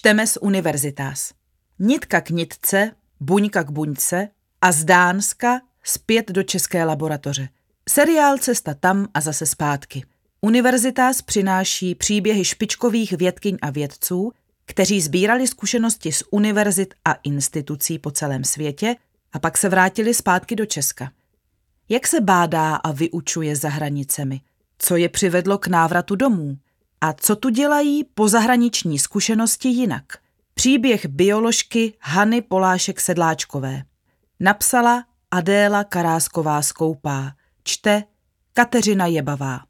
Čteme z univerzitáz. Nitka k nitce, buňka k buňce a z Dánska zpět do české laboratoře. Seriál Cesta tam a zase zpátky. Univerzitáz přináší příběhy špičkových vědkyň a vědců, kteří sbírali zkušenosti z univerzit a institucí po celém světě a pak se vrátili zpátky do Česka. Jak se bádá a vyučuje za hranicemi? Co je přivedlo k návratu domů? A co tu dělají po zahraniční zkušenosti jinak? Příběh bioložky Hany Polášek Sedláčkové. Napsala Adéla Karásková Skoupá. Čte Kateřina Jebavá.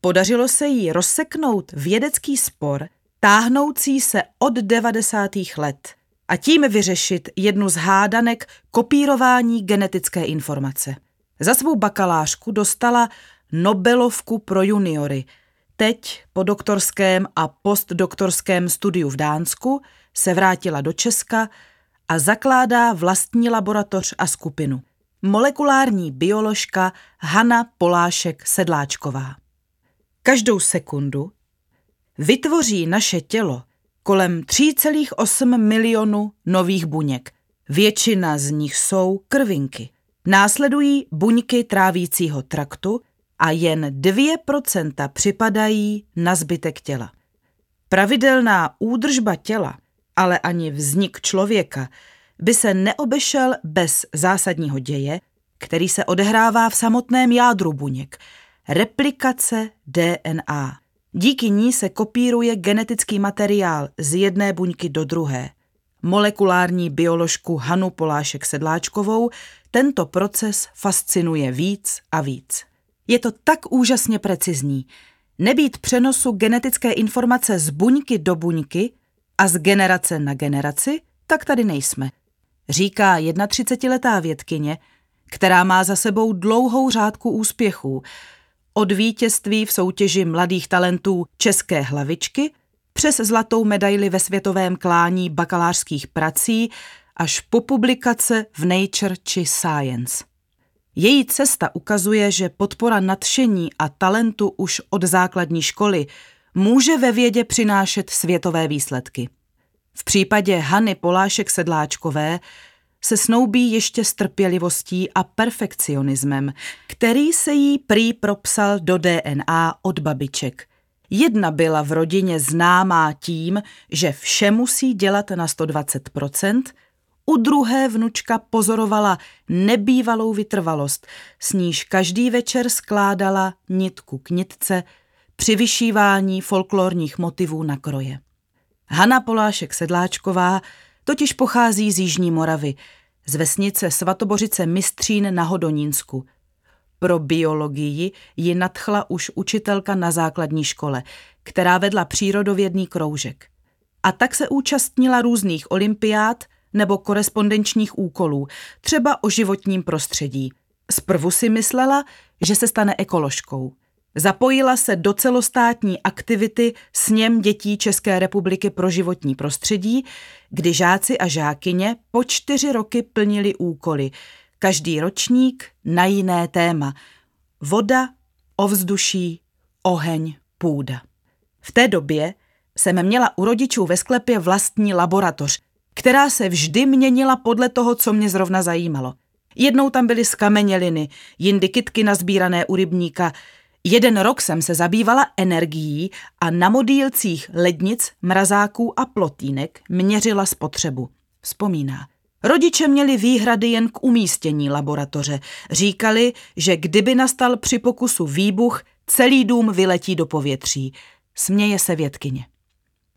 Podařilo se jí rozseknout vědecký spor, táhnoucí se od 90. let a tím vyřešit jednu z hádanek kopírování genetické informace. Za svou bakalářku dostala Nobelovku pro juniory. Teď po doktorském a postdoktorském studiu v Dánsku se vrátila do Česka a zakládá vlastní laboratoř a skupinu. Molekulární bioložka Hanna Polášek Sedláčková. Každou sekundu vytvoří naše tělo kolem 3,8 milionu nových buněk. Většina z nich jsou krvinky. Následují buňky trávícího traktu a jen 2% připadají na zbytek těla. Pravidelná údržba těla, ale ani vznik člověka by se neobešel bez zásadního děje, který se odehrává v samotném jádru buněk. Replikace DNA. Díky ní se kopíruje genetický materiál z jedné buňky do druhé. Molekulární bioložku Hanu Polášek Sedláčkovou tento proces fascinuje víc a víc. Je to tak úžasně precizní. Nebýt přenosu genetické informace z buňky do buňky a z generace na generaci, tak tady nejsme. Říká 31-letá vědkyně, která má za sebou dlouhou řádku úspěchů. Od vítězství v soutěži mladých talentů České hlavičky přes zlatou medaili ve světovém klání bakalářských prací až po publikace v Nature či Science. Její cesta ukazuje, že podpora nadšení a talentu už od základní školy může ve vědě přinášet světové výsledky. V případě Hany Polášek Sedláčkové se snoubí ještě s trpělivostí a perfekcionismem, který se jí prý propsal do DNA od babiček. Jedna byla v rodině známá tím, že vše musí dělat na 120%, u druhé vnučka pozorovala nebývalou vytrvalost, s níž každý večer skládala nitku k nitce při vyšívání folklorních motivů na kroje. Hana Polášek Sedláčková totiž pochází z Jižní Moravy, z vesnice Svatobořice Mistřín na Hodonínsku. Pro biologii ji nadchla už učitelka na základní škole, která vedla přírodovědný kroužek. A tak se účastnila různých olympiád nebo korespondenčních úkolů, třeba o životním prostředí. Zprvu si myslela, že se stane ekoložkou – Zapojila se do celostátní aktivity Sněm dětí České republiky pro životní prostředí, kdy žáci a žákyně po čtyři roky plnili úkoly. Každý ročník na jiné téma. Voda, ovzduší, oheň, půda. V té době jsem měla u rodičů ve sklepě vlastní laboratoř, která se vždy měnila podle toho, co mě zrovna zajímalo. Jednou tam byly skameněliny, jindy kytky nazbírané u rybníka, Jeden rok jsem se zabývala energií a na modílcích lednic, mrazáků a plotínek měřila spotřebu. Vzpomíná. Rodiče měli výhrady jen k umístění laboratoře. Říkali, že kdyby nastal při pokusu výbuch, celý dům vyletí do povětří. Směje se vědkyně.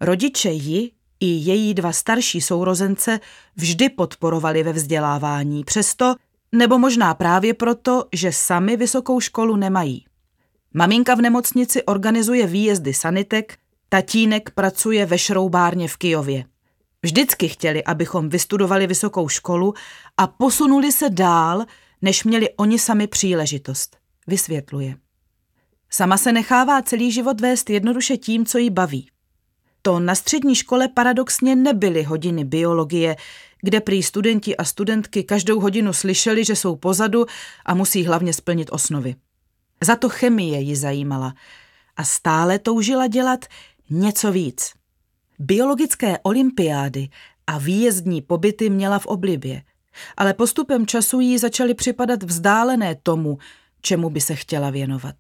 Rodiče ji i její dva starší sourozence vždy podporovali ve vzdělávání, přesto, nebo možná právě proto, že sami vysokou školu nemají. Maminka v nemocnici organizuje výjezdy sanitek, tatínek pracuje ve šroubárně v Kijově. Vždycky chtěli, abychom vystudovali vysokou školu a posunuli se dál, než měli oni sami příležitost, vysvětluje. Sama se nechává celý život vést jednoduše tím, co jí baví. To na střední škole paradoxně nebyly hodiny biologie, kde prý studenti a studentky každou hodinu slyšeli, že jsou pozadu a musí hlavně splnit osnovy. Za to chemie ji zajímala a stále toužila dělat něco víc. Biologické olympiády a výjezdní pobyty měla v oblibě, ale postupem času jí začaly připadat vzdálené tomu, čemu by se chtěla věnovat.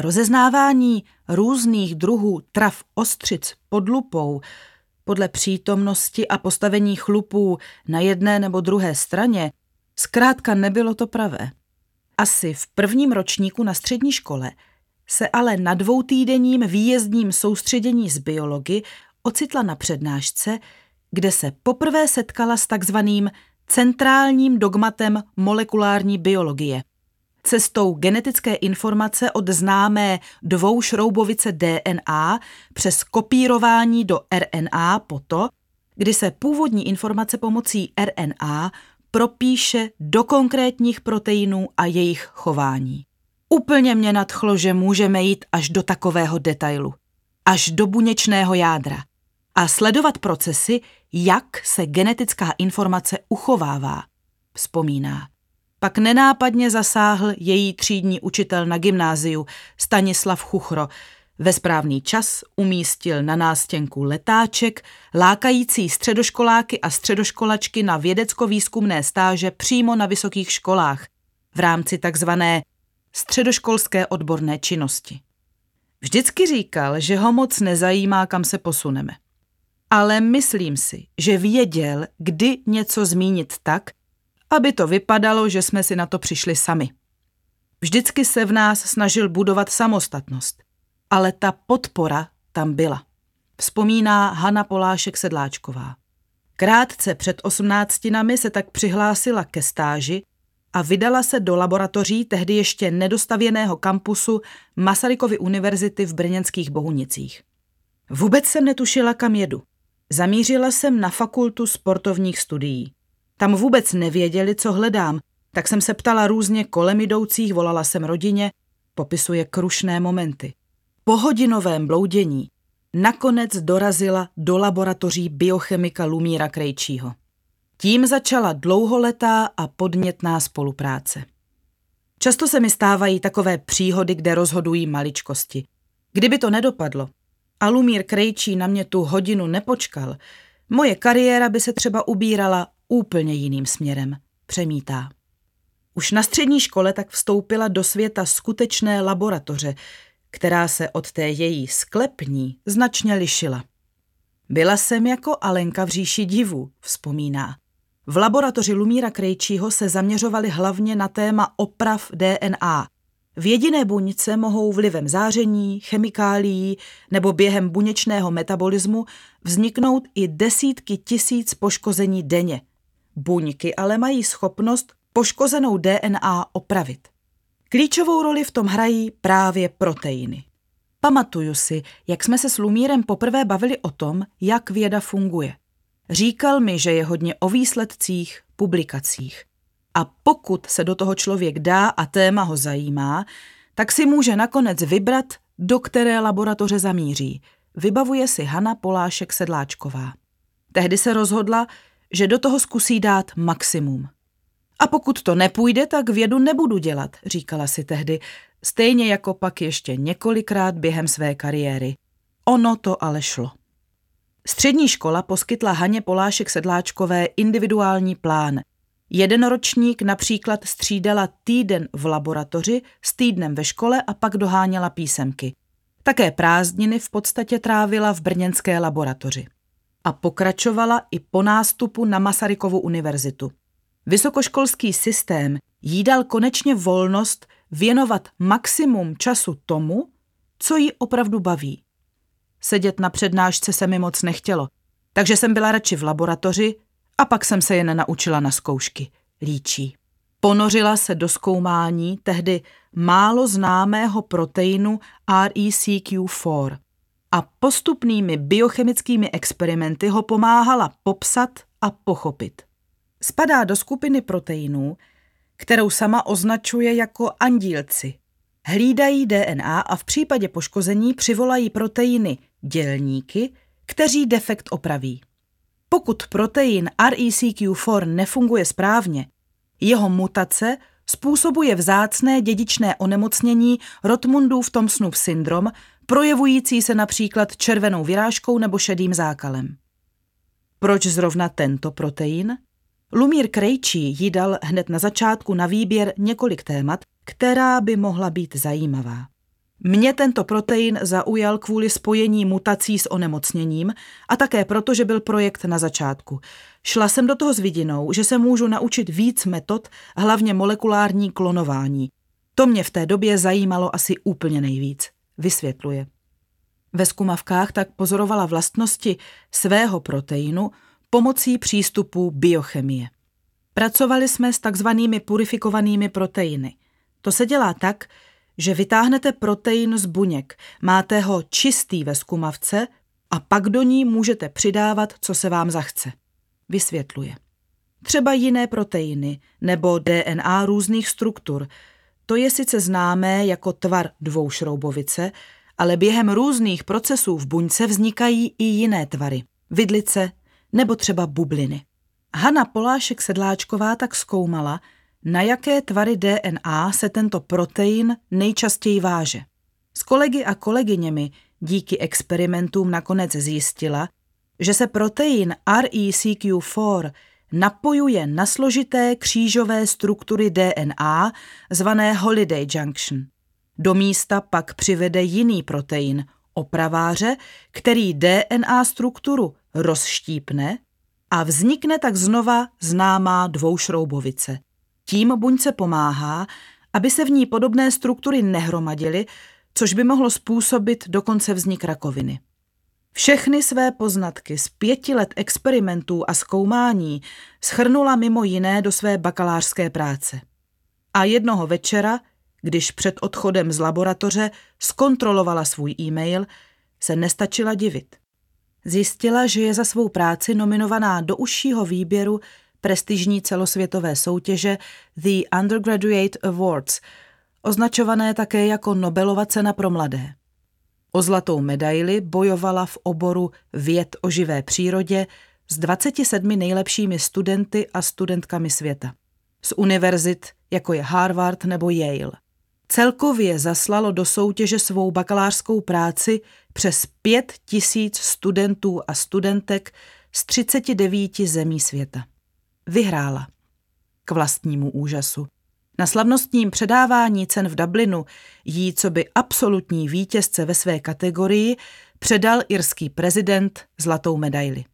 Rozeznávání různých druhů trav ostřic pod lupou podle přítomnosti a postavení chlupů na jedné nebo druhé straně zkrátka nebylo to pravé. Asi v prvním ročníku na střední škole se ale na dvoutýdenním výjezdním soustředění z biology ocitla na přednášce, kde se poprvé setkala s takzvaným centrálním dogmatem molekulární biologie. Cestou genetické informace od známé dvoušroubovice DNA přes kopírování do RNA po to, kdy se původní informace pomocí RNA propíše do konkrétních proteinů a jejich chování. Úplně mě nadchlo, že můžeme jít až do takového detailu, až do buněčného jádra a sledovat procesy, jak se genetická informace uchovává, vzpomíná. Pak nenápadně zasáhl její třídní učitel na gymnáziu Stanislav Chuchro. Ve správný čas umístil na nástěnku letáček, lákající středoškoláky a středoškolačky na vědecko-výzkumné stáže přímo na vysokých školách v rámci takzvané středoškolské odborné činnosti. Vždycky říkal, že ho moc nezajímá, kam se posuneme. Ale myslím si, že věděl, kdy něco zmínit tak, aby to vypadalo, že jsme si na to přišli sami. Vždycky se v nás snažil budovat samostatnost, ale ta podpora tam byla. Vzpomíná Hana Polášek Sedláčková. Krátce před osmnáctinami se tak přihlásila ke stáži a vydala se do laboratoří tehdy ještě nedostavěného kampusu Masarykovy univerzity v brněnských Bohunicích. Vůbec jsem netušila, kam jedu. Zamířila jsem na fakultu sportovních studií. Tam vůbec nevěděli, co hledám, tak jsem se ptala různě kolem jdoucích, volala jsem rodině, popisuje krušné momenty. Po hodinovém bloudění nakonec dorazila do laboratoří biochemika Lumíra Krejčího. Tím začala dlouholetá a podnětná spolupráce. Často se mi stávají takové příhody, kde rozhodují maličkosti. Kdyby to nedopadlo a Lumír Krejčí na mě tu hodinu nepočkal, moje kariéra by se třeba ubírala úplně jiným směrem, přemítá. Už na střední škole tak vstoupila do světa skutečné laboratoře, která se od té její sklepní značně lišila. Byla jsem jako Alenka v říši divu, vzpomíná. V laboratoři Lumíra Krejčího se zaměřovali hlavně na téma oprav DNA. V jediné buňce mohou vlivem záření, chemikálií nebo během buněčného metabolismu vzniknout i desítky tisíc poškození denně. Buňky ale mají schopnost poškozenou DNA opravit. Klíčovou roli v tom hrají právě proteiny. Pamatuju si, jak jsme se s Lumírem poprvé bavili o tom, jak věda funguje. Říkal mi, že je hodně o výsledcích, publikacích. A pokud se do toho člověk dá a téma ho zajímá, tak si může nakonec vybrat, do které laboratoře zamíří. Vybavuje si Hana Polášek Sedláčková. Tehdy se rozhodla, že do toho zkusí dát maximum. A pokud to nepůjde, tak vědu nebudu dělat, říkala si tehdy, stejně jako pak ještě několikrát během své kariéry. Ono to ale šlo. Střední škola poskytla Haně Polášek Sedláčkové individuální plán. Jeden ročník například střídala týden v laboratoři s týdnem ve škole a pak doháněla písemky. Také prázdniny v podstatě trávila v brněnské laboratoři. A pokračovala i po nástupu na Masarykovu univerzitu. Vysokoškolský systém jí dal konečně volnost věnovat maximum času tomu, co jí opravdu baví. Sedět na přednášce se mi moc nechtělo, takže jsem byla radši v laboratoři a pak jsem se jen naučila na zkoušky. Líčí. Ponořila se do zkoumání tehdy málo známého proteinu RECQ4 a postupnými biochemickými experimenty ho pomáhala popsat a pochopit. Spadá do skupiny proteinů, kterou sama označuje jako andílci. Hlídají DNA a v případě poškození přivolají proteiny dělníky, kteří defekt opraví. Pokud protein RECQ4 nefunguje správně, jeho mutace způsobuje vzácné dědičné onemocnění Rotmundův Thomsonův syndrom, projevující se například červenou vyrážkou nebo šedým zákalem. Proč zrovna tento protein? Lumír Krejčí jí dal hned na začátku na výběr několik témat, která by mohla být zajímavá. Mě tento protein zaujal kvůli spojení mutací s onemocněním a také proto, že byl projekt na začátku. Šla jsem do toho s vidinou, že se můžu naučit víc metod, hlavně molekulární klonování. To mě v té době zajímalo asi úplně nejvíc, vysvětluje. Ve zkumavkách tak pozorovala vlastnosti svého proteinu pomocí přístupu biochemie. Pracovali jsme s takzvanými purifikovanými proteiny. To se dělá tak, že vytáhnete protein z buněk, máte ho čistý ve zkumavce a pak do ní můžete přidávat, co se vám zachce. Vysvětluje. Třeba jiné proteiny nebo DNA různých struktur. To je sice známé jako tvar dvoušroubovice, ale během různých procesů v buňce vznikají i jiné tvary. Vidlice nebo třeba bubliny. Hanna Polášek Sedláčková tak zkoumala, na jaké tvary DNA se tento protein nejčastěji váže. S kolegy a kolegyněmi díky experimentům nakonec zjistila, že se protein RECQ4 napojuje na složité křížové struktury DNA zvané Holiday Junction. Do místa pak přivede jiný protein, opraváře, který DNA strukturu rozštípne a vznikne tak znova známá dvoušroubovice – tím buňce pomáhá, aby se v ní podobné struktury nehromadily, což by mohlo způsobit dokonce vznik rakoviny. Všechny své poznatky z pěti let experimentů a zkoumání schrnula mimo jiné do své bakalářské práce. A jednoho večera, když před odchodem z laboratoře zkontrolovala svůj e-mail, se nestačila divit. Zjistila, že je za svou práci nominovaná do užšího výběru prestižní celosvětové soutěže The Undergraduate Awards, označované také jako Nobelova cena pro mladé. O zlatou medaili bojovala v oboru věd o živé přírodě s 27 nejlepšími studenty a studentkami světa. Z univerzit, jako je Harvard nebo Yale. Celkově zaslalo do soutěže svou bakalářskou práci přes 5 tisíc studentů a studentek z 39 zemí světa vyhrála. K vlastnímu úžasu. Na slavnostním předávání cen v Dublinu jí, co by absolutní vítězce ve své kategorii, předal irský prezident zlatou medaili.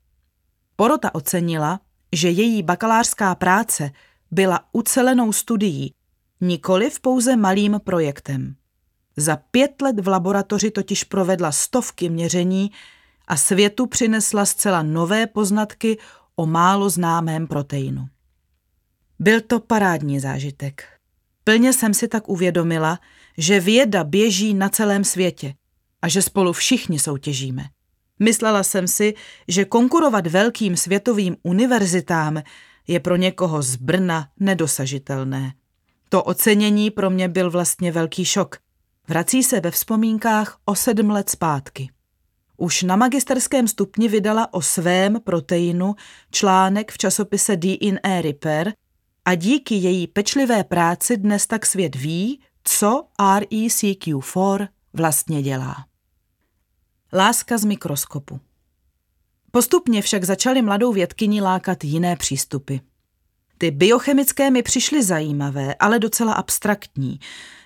Porota ocenila, že její bakalářská práce byla ucelenou studií, nikoli v pouze malým projektem. Za pět let v laboratoři totiž provedla stovky měření a světu přinesla zcela nové poznatky o málo známém proteinu. Byl to parádní zážitek. Plně jsem si tak uvědomila, že věda běží na celém světě a že spolu všichni soutěžíme. Myslela jsem si, že konkurovat velkým světovým univerzitám je pro někoho z Brna nedosažitelné. To ocenění pro mě byl vlastně velký šok. Vrací se ve vzpomínkách o sedm let zpátky. Už na magisterském stupni vydala o svém proteinu článek v časopise DNA Repair a díky její pečlivé práci dnes tak svět ví, co RECQ4 vlastně dělá. Láska z mikroskopu Postupně však začaly mladou vědkyni lákat jiné přístupy. Ty biochemické mi přišly zajímavé, ale docela abstraktní.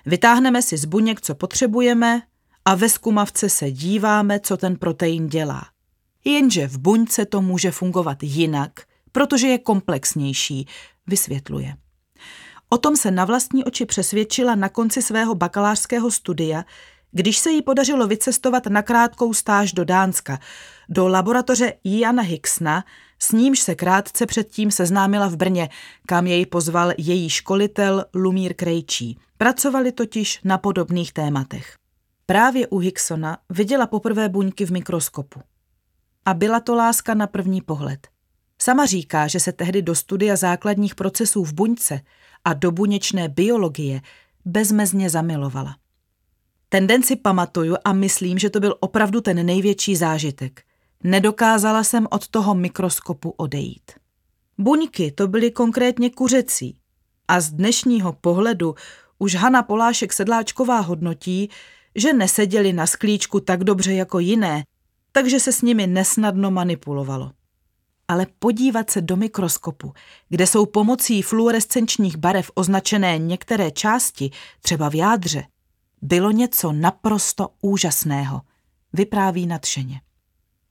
Vytáhneme si z buněk, co potřebujeme, a ve zkumavce se díváme, co ten protein dělá. Jenže v buňce to může fungovat jinak, protože je komplexnější, vysvětluje. O tom se na vlastní oči přesvědčila na konci svého bakalářského studia, když se jí podařilo vycestovat na krátkou stáž do Dánska, do laboratoře Jana Hicksna, s nímž se krátce předtím seznámila v Brně, kam jej pozval její školitel Lumír Krejčí. Pracovali totiž na podobných tématech. Právě u Hicksona viděla poprvé buňky v mikroskopu. A byla to láska na první pohled. Sama říká, že se tehdy do studia základních procesů v buňce a do buněčné biologie bezmezně zamilovala. Ten si pamatuju a myslím, že to byl opravdu ten největší zážitek. Nedokázala jsem od toho mikroskopu odejít. Buňky to byly konkrétně kuřecí. A z dnešního pohledu už Hana Polášek Sedláčková hodnotí, že neseděli na sklíčku tak dobře jako jiné, takže se s nimi nesnadno manipulovalo. Ale podívat se do mikroskopu, kde jsou pomocí fluorescenčních barev označené některé části, třeba v jádře, bylo něco naprosto úžasného, vypráví nadšeně.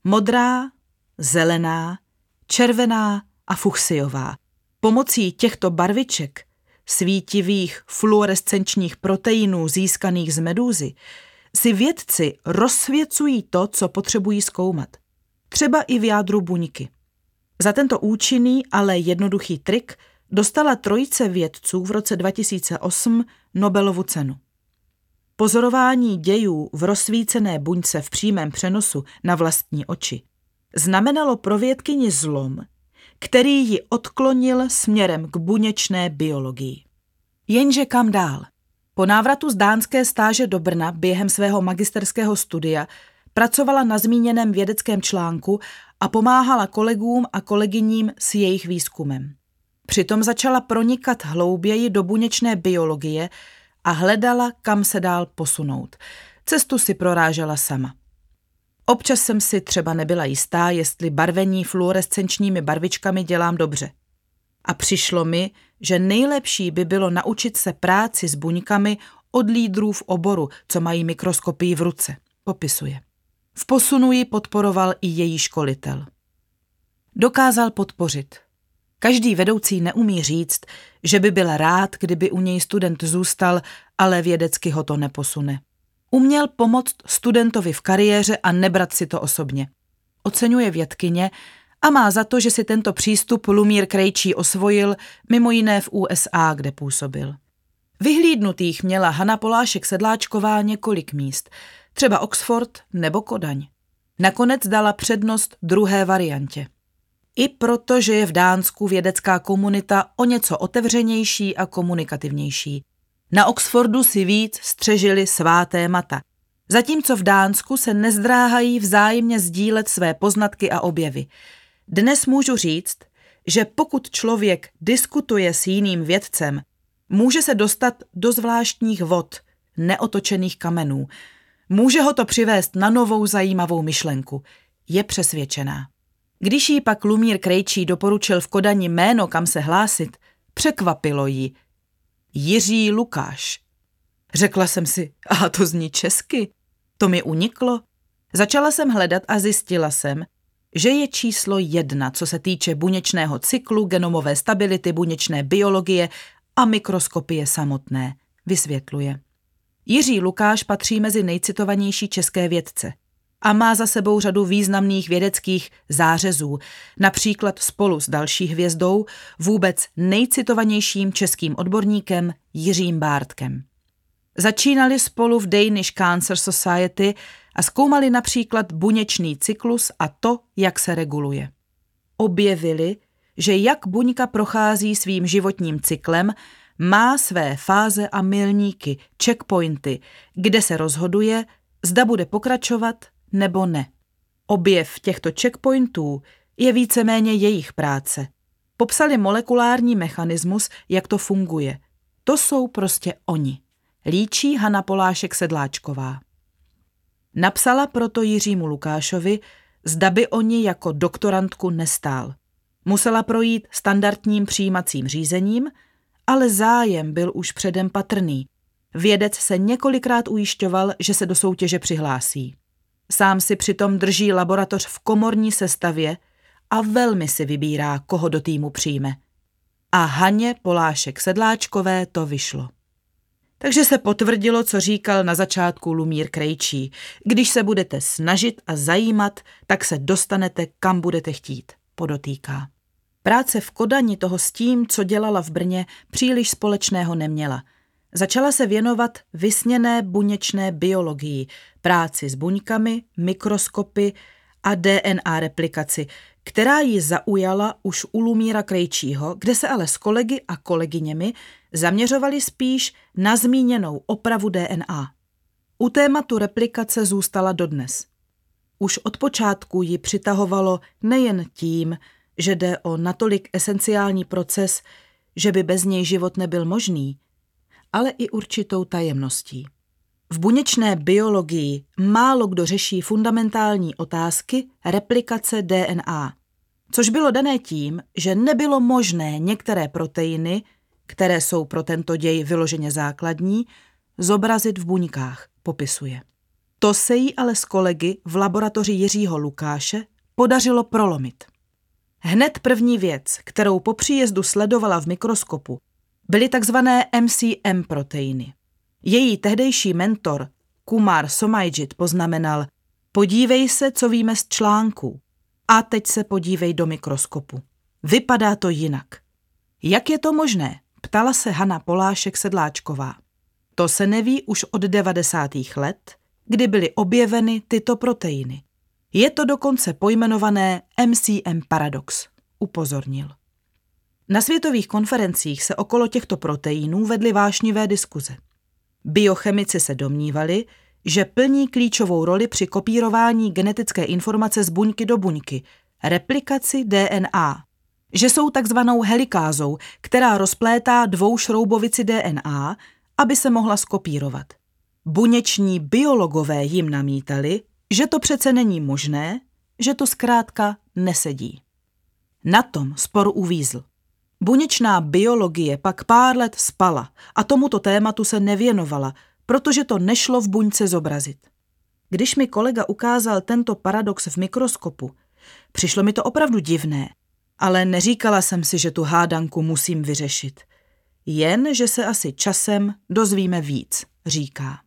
Modrá, zelená, červená a fuchsiová. Pomocí těchto barviček, svítivých fluorescenčních proteinů získaných z medúzy, si vědci rozsvěcují to, co potřebují zkoumat. Třeba i v jádru buňky. Za tento účinný, ale jednoduchý trik dostala trojice vědců v roce 2008 Nobelovu cenu. Pozorování dějů v rozsvícené buňce v přímém přenosu na vlastní oči znamenalo pro vědkyni zlom, který ji odklonil směrem k buněčné biologii. Jenže kam dál? Po návratu z dánské stáže do Brna během svého magisterského studia pracovala na zmíněném vědeckém článku a pomáhala kolegům a kolegyním s jejich výzkumem. Přitom začala pronikat hlouběji do buněčné biologie a hledala, kam se dál posunout. Cestu si prorážela sama. Občas jsem si třeba nebyla jistá, jestli barvení fluorescenčními barvičkami dělám dobře. A přišlo mi, že nejlepší by bylo naučit se práci s buňkami od lídrů v oboru, co mají mikroskopii v ruce, popisuje. V posunu ji podporoval i její školitel. Dokázal podpořit. Každý vedoucí neumí říct, že by byl rád, kdyby u něj student zůstal, ale vědecky ho to neposune. Uměl pomoct studentovi v kariéře a nebrat si to osobně. Oceňuje vědkyně a má za to, že si tento přístup Lumír Krejčí osvojil mimo jiné v USA, kde působil. Vyhlídnutých měla Hana Polášek Sedláčková několik míst, třeba Oxford nebo Kodaň. Nakonec dala přednost druhé variantě. I proto, že je v Dánsku vědecká komunita o něco otevřenější a komunikativnější. Na Oxfordu si víc střežili svá témata, zatímco v Dánsku se nezdráhají vzájemně sdílet své poznatky a objevy. Dnes můžu říct, že pokud člověk diskutuje s jiným vědcem, může se dostat do zvláštních vod, neotočených kamenů. Může ho to přivést na novou zajímavou myšlenku. Je přesvědčená. Když jí pak Lumír Krejčí doporučil v Kodani jméno, kam se hlásit, překvapilo jí. Jiří Lukáš. Řekla jsem si, a to zní česky. To mi uniklo. Začala jsem hledat a zjistila jsem, že je číslo jedna, co se týče buněčného cyklu, genomové stability, buněčné biologie a mikroskopie samotné, vysvětluje. Jiří Lukáš patří mezi nejcitovanější české vědce a má za sebou řadu významných vědeckých zářezů, například spolu s další hvězdou, vůbec nejcitovanějším českým odborníkem Jiřím Bártkem. Začínali spolu v Danish Cancer Society a zkoumali například buněčný cyklus a to, jak se reguluje. Objevili, že jak buňka prochází svým životním cyklem, má své fáze a milníky, checkpointy, kde se rozhoduje, zda bude pokračovat nebo ne. Objev těchto checkpointů je víceméně jejich práce. Popsali molekulární mechanismus, jak to funguje. To jsou prostě oni. Líčí Hana Polášek Sedláčková. Napsala proto Jiřímu Lukášovi, zda by oni jako doktorantku nestál. Musela projít standardním přijímacím řízením, ale zájem byl už předem patrný. Vědec se několikrát ujišťoval, že se do soutěže přihlásí. Sám si přitom drží laboratoř v komorní sestavě a velmi si vybírá, koho do týmu přijme. A Haně Polášek Sedláčkové to vyšlo. Takže se potvrdilo, co říkal na začátku Lumír Krejčí. Když se budete snažit a zajímat, tak se dostanete, kam budete chtít, podotýká. Práce v Kodani toho s tím, co dělala v Brně, příliš společného neměla. Začala se věnovat vysněné buněčné biologii, práci s buňkami, mikroskopy a DNA replikaci, která ji zaujala už u Lumíra Krejčího, kde se ale s kolegy a kolegyněmi zaměřovali spíš na zmíněnou opravu DNA. U tématu replikace zůstala dodnes. Už od počátku ji přitahovalo nejen tím, že jde o natolik esenciální proces, že by bez něj život nebyl možný, ale i určitou tajemností. V buněčné biologii málo kdo řeší fundamentální otázky replikace DNA, což bylo dané tím, že nebylo možné některé proteiny, které jsou pro tento děj vyloženě základní, zobrazit v buňkách, popisuje. To se jí ale s kolegy v laboratoři Jiřího Lukáše podařilo prolomit. Hned první věc, kterou po příjezdu sledovala v mikroskopu, byly takzvané MCM proteiny. Její tehdejší mentor Kumar Somajit poznamenal, podívej se, co víme z článků. A teď se podívej do mikroskopu. Vypadá to jinak. Jak je to možné? Ptala se Hana Polášek Sedláčková. To se neví už od 90. let, kdy byly objeveny tyto proteiny. Je to dokonce pojmenované MCM paradox, upozornil. Na světových konferencích se okolo těchto proteinů vedly vášnivé diskuze. Biochemici se domnívali, že plní klíčovou roli při kopírování genetické informace z buňky do buňky, replikaci DNA, že jsou takzvanou helikázou, která rozplétá dvou šroubovici DNA, aby se mohla skopírovat. Buněční biologové jim namítali, že to přece není možné, že to zkrátka nesedí. Na tom spor uvízl. Buněčná biologie pak pár let spala a tomuto tématu se nevěnovala, protože to nešlo v buňce zobrazit. Když mi kolega ukázal tento paradox v mikroskopu, přišlo mi to opravdu divné, ale neříkala jsem si, že tu hádanku musím vyřešit. Jen, že se asi časem dozvíme víc, říká.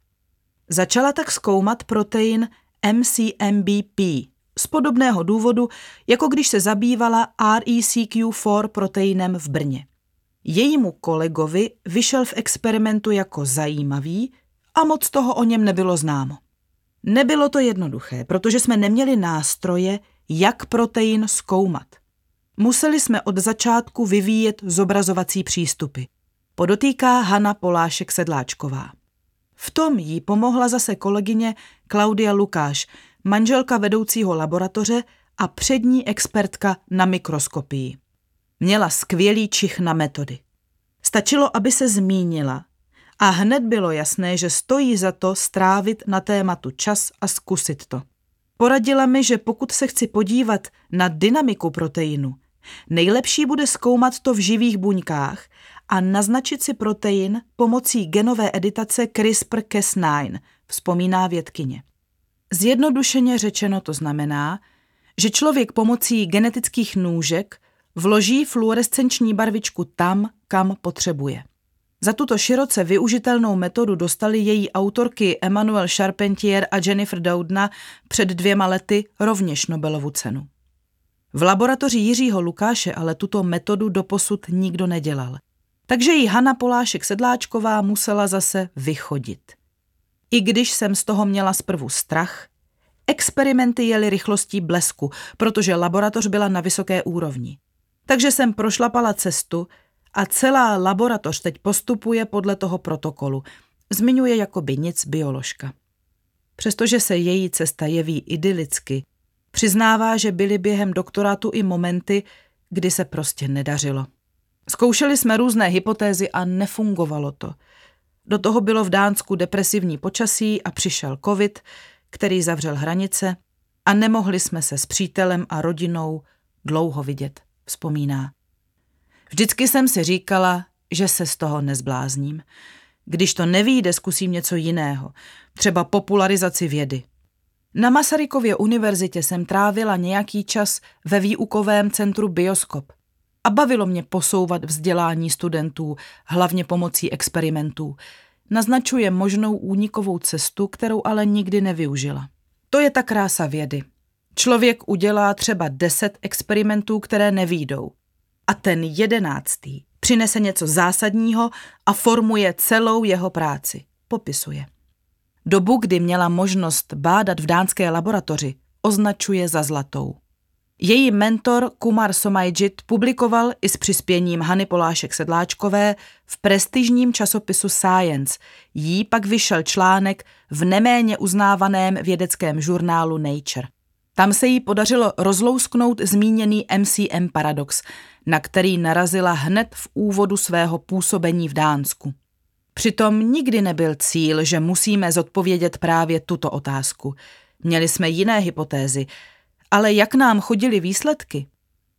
Začala tak zkoumat protein MCMBP z podobného důvodu, jako když se zabývala RECQ4 proteinem v Brně. Jejímu kolegovi vyšel v experimentu jako zajímavý a moc toho o něm nebylo známo. Nebylo to jednoduché, protože jsme neměli nástroje, jak protein zkoumat. Museli jsme od začátku vyvíjet zobrazovací přístupy. Podotýká Hana Polášek Sedláčková. V tom jí pomohla zase kolegyně Klaudia Lukáš, manželka vedoucího laboratoře a přední expertka na mikroskopii. Měla skvělý čich na metody. Stačilo, aby se zmínila a hned bylo jasné, že stojí za to strávit na tématu čas a zkusit to. Poradila mi, že pokud se chci podívat na dynamiku proteinu, nejlepší bude zkoumat to v živých buňkách a naznačit si protein pomocí genové editace CRISPR-Cas9, vzpomíná vědkyně. Zjednodušeně řečeno to znamená, že člověk pomocí genetických nůžek vloží fluorescenční barvičku tam, kam potřebuje. Za tuto široce využitelnou metodu dostali její autorky Emmanuel Charpentier a Jennifer Doudna před dvěma lety rovněž Nobelovu cenu. V laboratoři Jiřího Lukáše ale tuto metodu doposud nikdo nedělal. Takže ji Hana Polášek Sedláčková musela zase vychodit. I když jsem z toho měla zprvu strach, experimenty jeli rychlostí blesku, protože laboratoř byla na vysoké úrovni. Takže jsem prošlapala cestu a celá laboratoř teď postupuje podle toho protokolu. Zmiňuje jakoby nic bioložka. Přestože se její cesta jeví idylicky, přiznává, že byly během doktorátu i momenty, kdy se prostě nedařilo. Zkoušeli jsme různé hypotézy a nefungovalo to. Do toho bylo v Dánsku depresivní počasí a přišel covid, který zavřel hranice a nemohli jsme se s přítelem a rodinou dlouho vidět, vzpomíná. Vždycky jsem si říkala, že se z toho nezblázním. Když to nevíde, zkusím něco jiného, třeba popularizaci vědy. Na Masarykově univerzitě jsem trávila nějaký čas ve výukovém centru Bioskop a bavilo mě posouvat vzdělání studentů, hlavně pomocí experimentů. Naznačuje možnou únikovou cestu, kterou ale nikdy nevyužila. To je ta krása vědy. Člověk udělá třeba deset experimentů, které nevídou a ten jedenáctý přinese něco zásadního a formuje celou jeho práci. Popisuje. Dobu, kdy měla možnost bádat v dánské laboratoři, označuje za zlatou. Její mentor Kumar Somajit publikoval i s přispěním Hany Polášek Sedláčkové v prestižním časopisu Science. Jí pak vyšel článek v neméně uznávaném vědeckém žurnálu Nature. Tam se jí podařilo rozlousknout zmíněný MCM paradox, na který narazila hned v úvodu svého působení v Dánsku. Přitom nikdy nebyl cíl, že musíme zodpovědět právě tuto otázku. Měli jsme jiné hypotézy, ale jak nám chodili výsledky?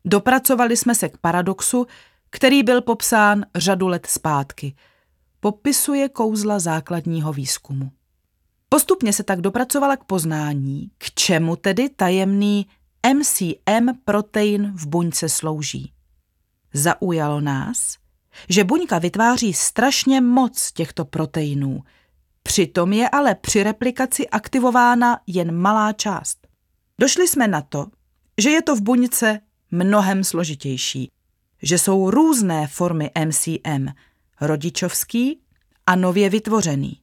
Dopracovali jsme se k paradoxu, který byl popsán řadu let zpátky. Popisuje kouzla základního výzkumu. Postupně se tak dopracovala k poznání, k čemu tedy tajemný MCM protein v buňce slouží. Zaujalo nás, že buňka vytváří strašně moc těchto proteinů, přitom je ale při replikaci aktivována jen malá část. Došli jsme na to, že je to v buňce mnohem složitější, že jsou různé formy MCM, rodičovský a nově vytvořený.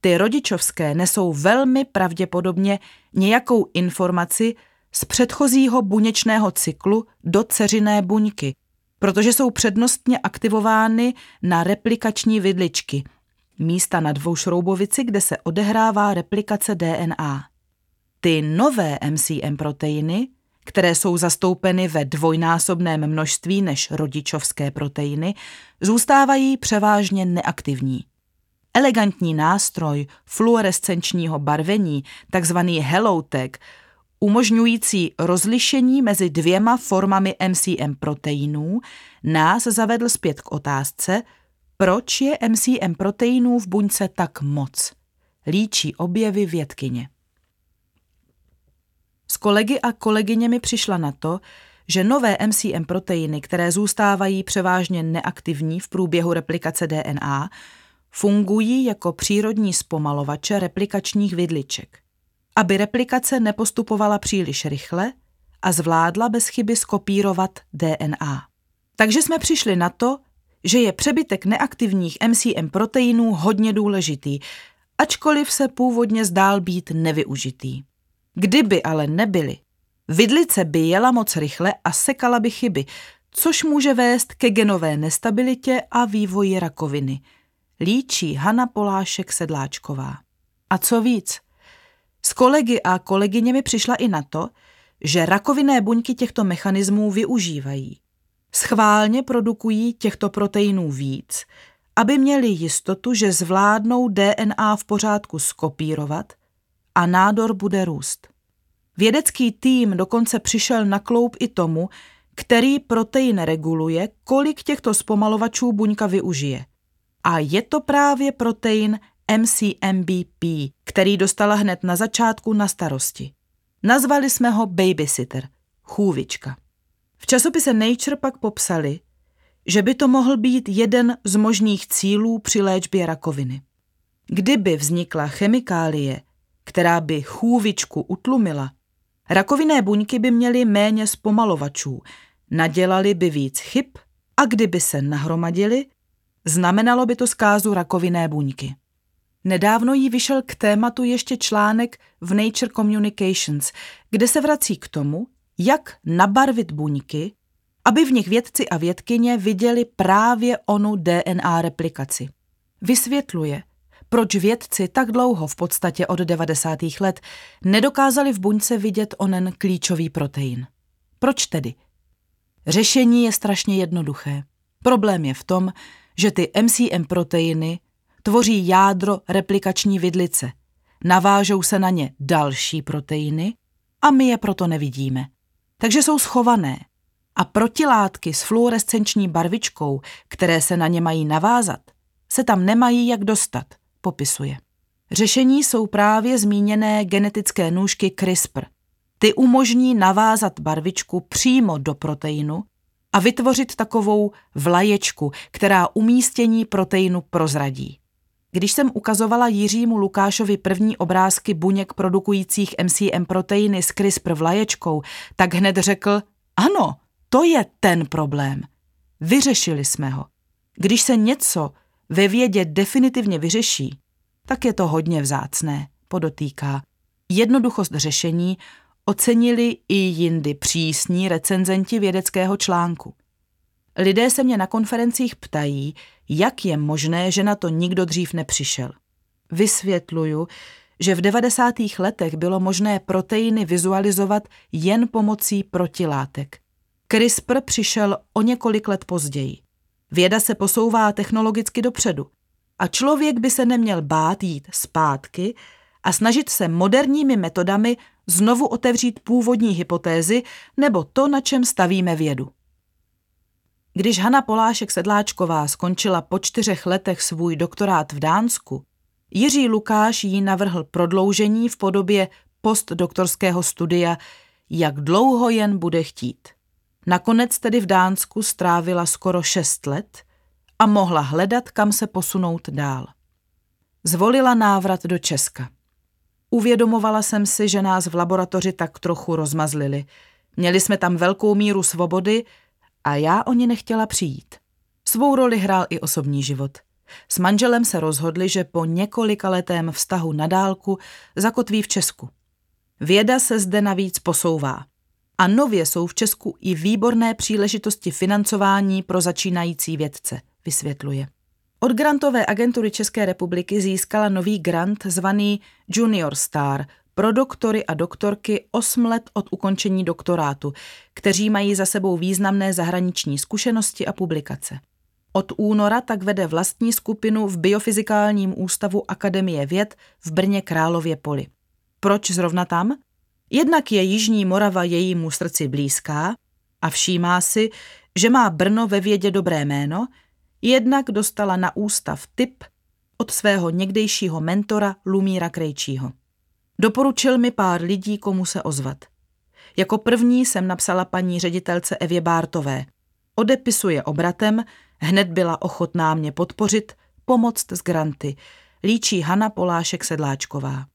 Ty rodičovské nesou velmi pravděpodobně nějakou informaci z předchozího buněčného cyklu do ceřiné buňky, protože jsou přednostně aktivovány na replikační vidličky, místa na dvoušroubovici, kde se odehrává replikace DNA. Ty nové MCM proteiny, které jsou zastoupeny ve dvojnásobném množství než rodičovské proteiny, zůstávají převážně neaktivní. Elegantní nástroj fluorescenčního barvení, takzvaný Hello Tag, umožňující rozlišení mezi dvěma formami MCM proteinů, nás zavedl zpět k otázce, proč je MCM proteinů v buňce tak moc. Líčí objevy vědkyně. S kolegy a kolegyněmi přišla na to, že nové MCM proteiny, které zůstávají převážně neaktivní v průběhu replikace DNA, fungují jako přírodní zpomalovače replikačních vidliček aby replikace nepostupovala příliš rychle a zvládla bez chyby skopírovat DNA. Takže jsme přišli na to, že je přebytek neaktivních MCM proteinů hodně důležitý, ačkoliv se původně zdál být nevyužitý. Kdyby ale nebyly, vidlice by jela moc rychle a sekala by chyby, což může vést ke genové nestabilitě a vývoji rakoviny. Líčí Hana Polášek Sedláčková. A co víc, s kolegy a kolegyněmi přišla i na to, že rakovinné buňky těchto mechanismů využívají. Schválně produkují těchto proteinů víc, aby měli jistotu, že zvládnou DNA v pořádku skopírovat a nádor bude růst. Vědecký tým dokonce přišel na kloup i tomu, který protein reguluje, kolik těchto zpomalovačů buňka využije. A je to právě protein MCMBP, který dostala hned na začátku na starosti. Nazvali jsme ho babysitter, chůvička. V časopise Nature pak popsali, že by to mohl být jeden z možných cílů při léčbě rakoviny. Kdyby vznikla chemikálie, která by chůvičku utlumila, rakovinné buňky by měly méně zpomalovačů, nadělali by víc chyb a kdyby se nahromadili, znamenalo by to zkázu rakovinné buňky. Nedávno jí vyšel k tématu ještě článek v Nature Communications, kde se vrací k tomu, jak nabarvit buňky, aby v nich vědci a vědkyně viděli právě onu DNA replikaci. Vysvětluje, proč vědci tak dlouho, v podstatě od 90. let, nedokázali v buňce vidět onen klíčový protein. Proč tedy? Řešení je strašně jednoduché. Problém je v tom, že ty MCM proteiny tvoří jádro replikační vidlice. Navážou se na ně další proteiny a my je proto nevidíme. Takže jsou schované. A protilátky s fluorescenční barvičkou, které se na ně mají navázat, se tam nemají jak dostat, popisuje. Řešení jsou právě zmíněné genetické nůžky CRISPR. Ty umožní navázat barvičku přímo do proteinu a vytvořit takovou vlaječku, která umístění proteinu prozradí. Když jsem ukazovala Jiřímu Lukášovi první obrázky buněk produkujících MCM proteiny s CRISPR vlaječkou, tak hned řekl, ano, to je ten problém. Vyřešili jsme ho. Když se něco ve vědě definitivně vyřeší, tak je to hodně vzácné, podotýká. Jednoduchost řešení ocenili i jindy přísní recenzenti vědeckého článku. Lidé se mě na konferencích ptají, jak je možné, že na to nikdo dřív nepřišel. Vysvětluju, že v 90. letech bylo možné proteiny vizualizovat jen pomocí protilátek. CRISPR přišel o několik let později. Věda se posouvá technologicky dopředu. a člověk by se neměl bát jít zpátky a snažit se moderními metodami znovu otevřít původní hypotézy nebo to, na čem stavíme vědu. Když Hana Polášek Sedláčková skončila po čtyřech letech svůj doktorát v Dánsku, Jiří Lukáš jí navrhl prodloužení v podobě postdoktorského studia, jak dlouho jen bude chtít. Nakonec tedy v Dánsku strávila skoro šest let a mohla hledat, kam se posunout dál. Zvolila návrat do Česka. Uvědomovala jsem si, že nás v laboratoři tak trochu rozmazlili. Měli jsme tam velkou míru svobody a já o ně nechtěla přijít. Svou roli hrál i osobní život. S manželem se rozhodli, že po několika letém vztahu na dálku zakotví v Česku. Věda se zde navíc posouvá. A nově jsou v Česku i výborné příležitosti financování pro začínající vědce, vysvětluje. Od grantové agentury České republiky získala nový grant zvaný Junior Star pro doktory a doktorky 8 let od ukončení doktorátu, kteří mají za sebou významné zahraniční zkušenosti a publikace. Od února tak vede vlastní skupinu v Biofyzikálním ústavu Akademie věd v Brně Králově poli. Proč zrovna tam? Jednak je Jižní Morava jejímu srdci blízká a všímá si, že má Brno ve vědě dobré jméno, jednak dostala na ústav tip od svého někdejšího mentora Lumíra Krejčího. Doporučil mi pár lidí, komu se ozvat. Jako první jsem napsala paní ředitelce Evě Bártové. Odepisuje obratem, hned byla ochotná mě podpořit, pomoct s granty, líčí Hana Polášek Sedláčková.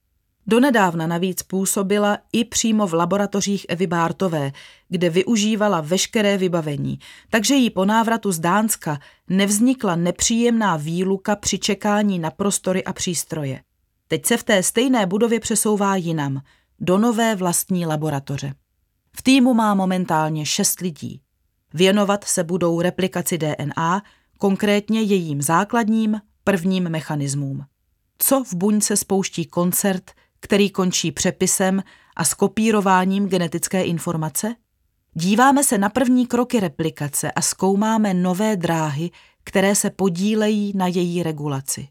Donedávna navíc působila i přímo v laboratořích Evy Bártové, kde využívala veškeré vybavení, takže jí po návratu z Dánska nevznikla nepříjemná výluka při čekání na prostory a přístroje. Teď se v té stejné budově přesouvá jinam, do nové vlastní laboratoře. V týmu má momentálně šest lidí. Věnovat se budou replikaci DNA, konkrétně jejím základním prvním mechanismům. Co v buňce spouští koncert, který končí přepisem a skopírováním genetické informace? Díváme se na první kroky replikace a zkoumáme nové dráhy, které se podílejí na její regulaci.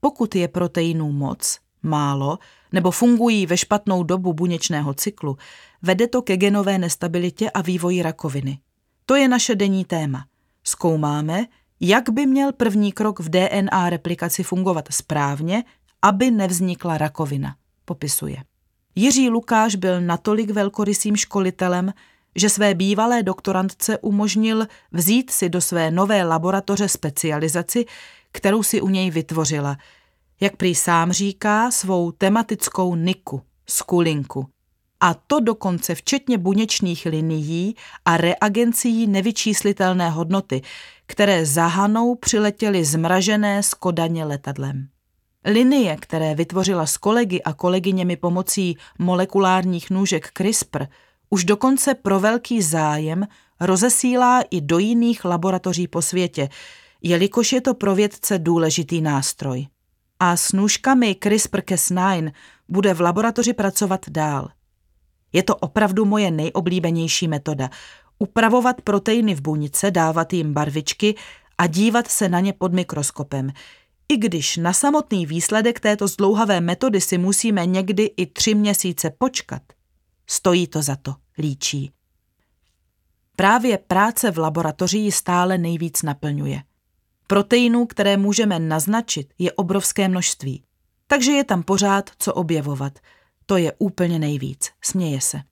Pokud je proteinů moc, málo nebo fungují ve špatnou dobu buněčného cyklu, vede to ke genové nestabilitě a vývoji rakoviny. To je naše denní téma. Zkoumáme, jak by měl první krok v DNA replikaci fungovat správně, aby nevznikla rakovina, popisuje. Jiří Lukáš byl natolik velkorysým školitelem, že své bývalé doktorantce umožnil vzít si do své nové laboratoře specializaci, kterou si u něj vytvořila – jak prý sám říká, svou tematickou niku, skulinku. A to dokonce včetně buněčných linií a reagencí nevyčíslitelné hodnoty, které za Hanou přiletěly zmražené z Kodaně letadlem. Linie, které vytvořila s kolegy a kolegyněmi pomocí molekulárních nůžek CRISPR, už dokonce pro velký zájem rozesílá i do jiných laboratoří po světě, jelikož je to pro vědce důležitý nástroj a s nůžkami CRISPR-Cas9 bude v laboratoři pracovat dál. Je to opravdu moje nejoblíbenější metoda. Upravovat proteiny v buňce, dávat jim barvičky a dívat se na ně pod mikroskopem. I když na samotný výsledek této zdlouhavé metody si musíme někdy i tři měsíce počkat, stojí to za to, líčí. Právě práce v laboratoři ji stále nejvíc naplňuje. Proteinů, které můžeme naznačit, je obrovské množství. Takže je tam pořád co objevovat. To je úplně nejvíc, směje se.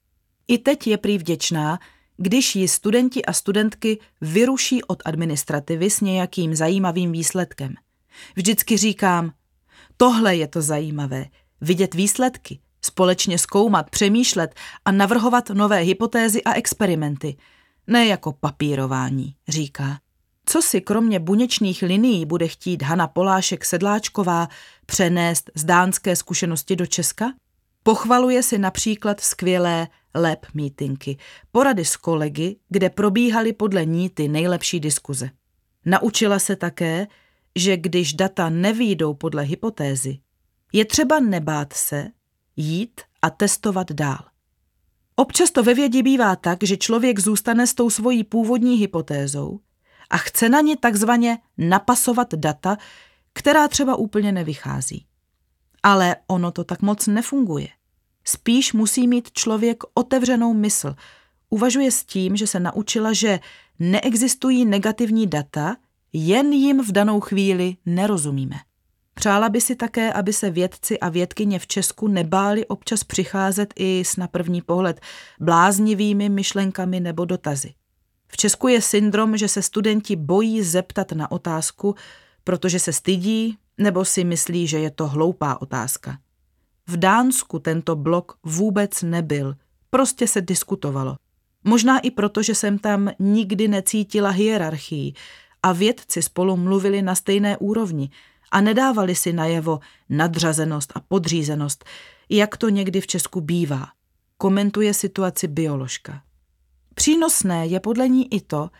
I teď je prý vděčná, když ji studenti a studentky vyruší od administrativy s nějakým zajímavým výsledkem. Vždycky říkám, tohle je to zajímavé, vidět výsledky, společně zkoumat, přemýšlet a navrhovat nové hypotézy a experimenty. Ne jako papírování, říká. Co si kromě buněčných linií bude chtít Hana Polášek Sedláčková přenést z dánské zkušenosti do Česka? Pochvaluje si například skvělé lab meetingy, porady s kolegy, kde probíhaly podle ní ty nejlepší diskuze. Naučila se také, že když data nevýjdou podle hypotézy, je třeba nebát se, jít a testovat dál. Občas to ve vědě bývá tak, že člověk zůstane s tou svojí původní hypotézou, a chce na ně takzvaně napasovat data, která třeba úplně nevychází. Ale ono to tak moc nefunguje. Spíš musí mít člověk otevřenou mysl. Uvažuje s tím, že se naučila, že neexistují negativní data, jen jim v danou chvíli nerozumíme. Přála by si také, aby se vědci a vědkyně v Česku nebáli občas přicházet i s na první pohled bláznivými myšlenkami nebo dotazy. V Česku je syndrom, že se studenti bojí zeptat na otázku, protože se stydí nebo si myslí, že je to hloupá otázka. V Dánsku tento blok vůbec nebyl, prostě se diskutovalo. Možná i proto, že jsem tam nikdy necítila hierarchii a vědci spolu mluvili na stejné úrovni a nedávali si najevo nadřazenost a podřízenost, jak to někdy v Česku bývá. Komentuje situaci bioložka. Přínosné je podle ní i to,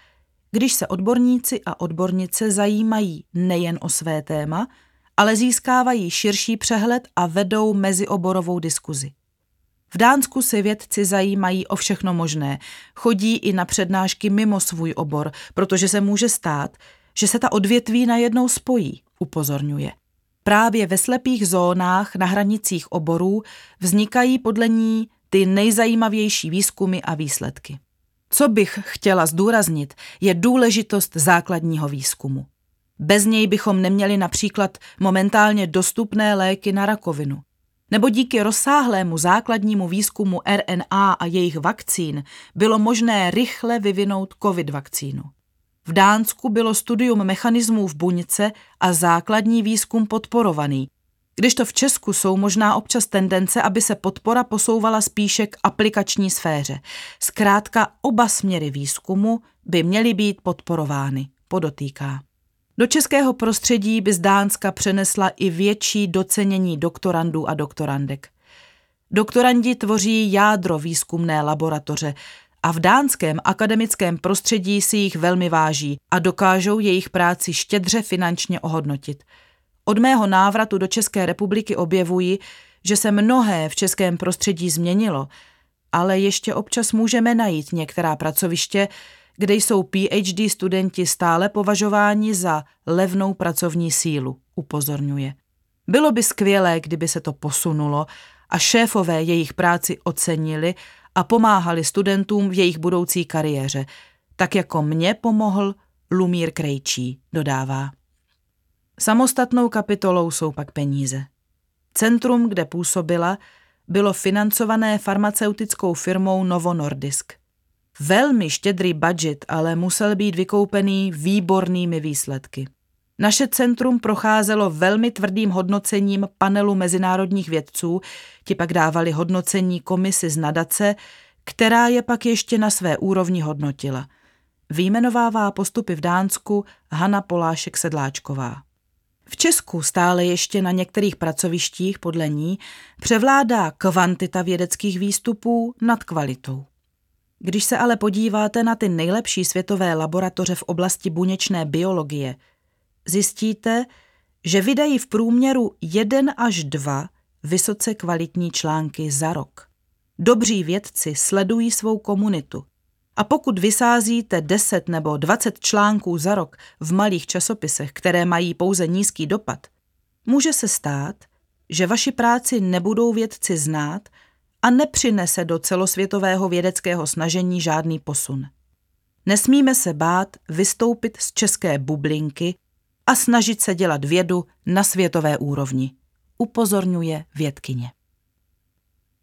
když se odborníci a odbornice zajímají nejen o své téma, ale získávají širší přehled a vedou mezioborovou diskuzi. V Dánsku se vědci zajímají o všechno možné, chodí i na přednášky mimo svůj obor, protože se může stát, že se ta odvětví najednou spojí, upozorňuje. Právě ve slepých zónách na hranicích oborů vznikají podle ní ty nejzajímavější výzkumy a výsledky. Co bych chtěla zdůraznit, je důležitost základního výzkumu. Bez něj bychom neměli například momentálně dostupné léky na rakovinu. Nebo díky rozsáhlému základnímu výzkumu RNA a jejich vakcín bylo možné rychle vyvinout COVID vakcínu. V Dánsku bylo studium mechanismů v buňce a základní výzkum podporovaný, když to v Česku jsou možná občas tendence, aby se podpora posouvala spíše k aplikační sféře. Zkrátka oba směry výzkumu by měly být podporovány, podotýká. Do českého prostředí by z Dánska přenesla i větší docenění doktorandů a doktorandek. Doktorandi tvoří jádro výzkumné laboratoře a v dánském akademickém prostředí si jich velmi váží a dokážou jejich práci štědře finančně ohodnotit. Od mého návratu do České republiky objevuji, že se mnohé v českém prostředí změnilo, ale ještě občas můžeme najít některá pracoviště, kde jsou PhD studenti stále považováni za levnou pracovní sílu, upozorňuje. Bylo by skvělé, kdyby se to posunulo a šéfové jejich práci ocenili a pomáhali studentům v jejich budoucí kariéře, tak jako mě pomohl Lumír Krejčí, dodává. Samostatnou kapitolou jsou pak peníze. Centrum, kde působila, bylo financované farmaceutickou firmou Novo Nordisk – Velmi štědrý budget ale musel být vykoupený výbornými výsledky. Naše centrum procházelo velmi tvrdým hodnocením panelu mezinárodních vědců, ti pak dávali hodnocení komisi z nadace, která je pak ještě na své úrovni hodnotila. Výjmenovává postupy v Dánsku Hanna Polášek Sedláčková. V Česku stále ještě na některých pracovištích podle ní převládá kvantita vědeckých výstupů nad kvalitou. Když se ale podíváte na ty nejlepší světové laboratoře v oblasti buněčné biologie, zjistíte, že vydají v průměru jeden až dva vysoce kvalitní články za rok. Dobří vědci sledují svou komunitu. A pokud vysázíte 10 nebo 20 článků za rok v malých časopisech, které mají pouze nízký dopad, může se stát, že vaši práci nebudou vědci znát a nepřinese do celosvětového vědeckého snažení žádný posun. Nesmíme se bát vystoupit z české bublinky a snažit se dělat vědu na světové úrovni, upozorňuje vědkyně.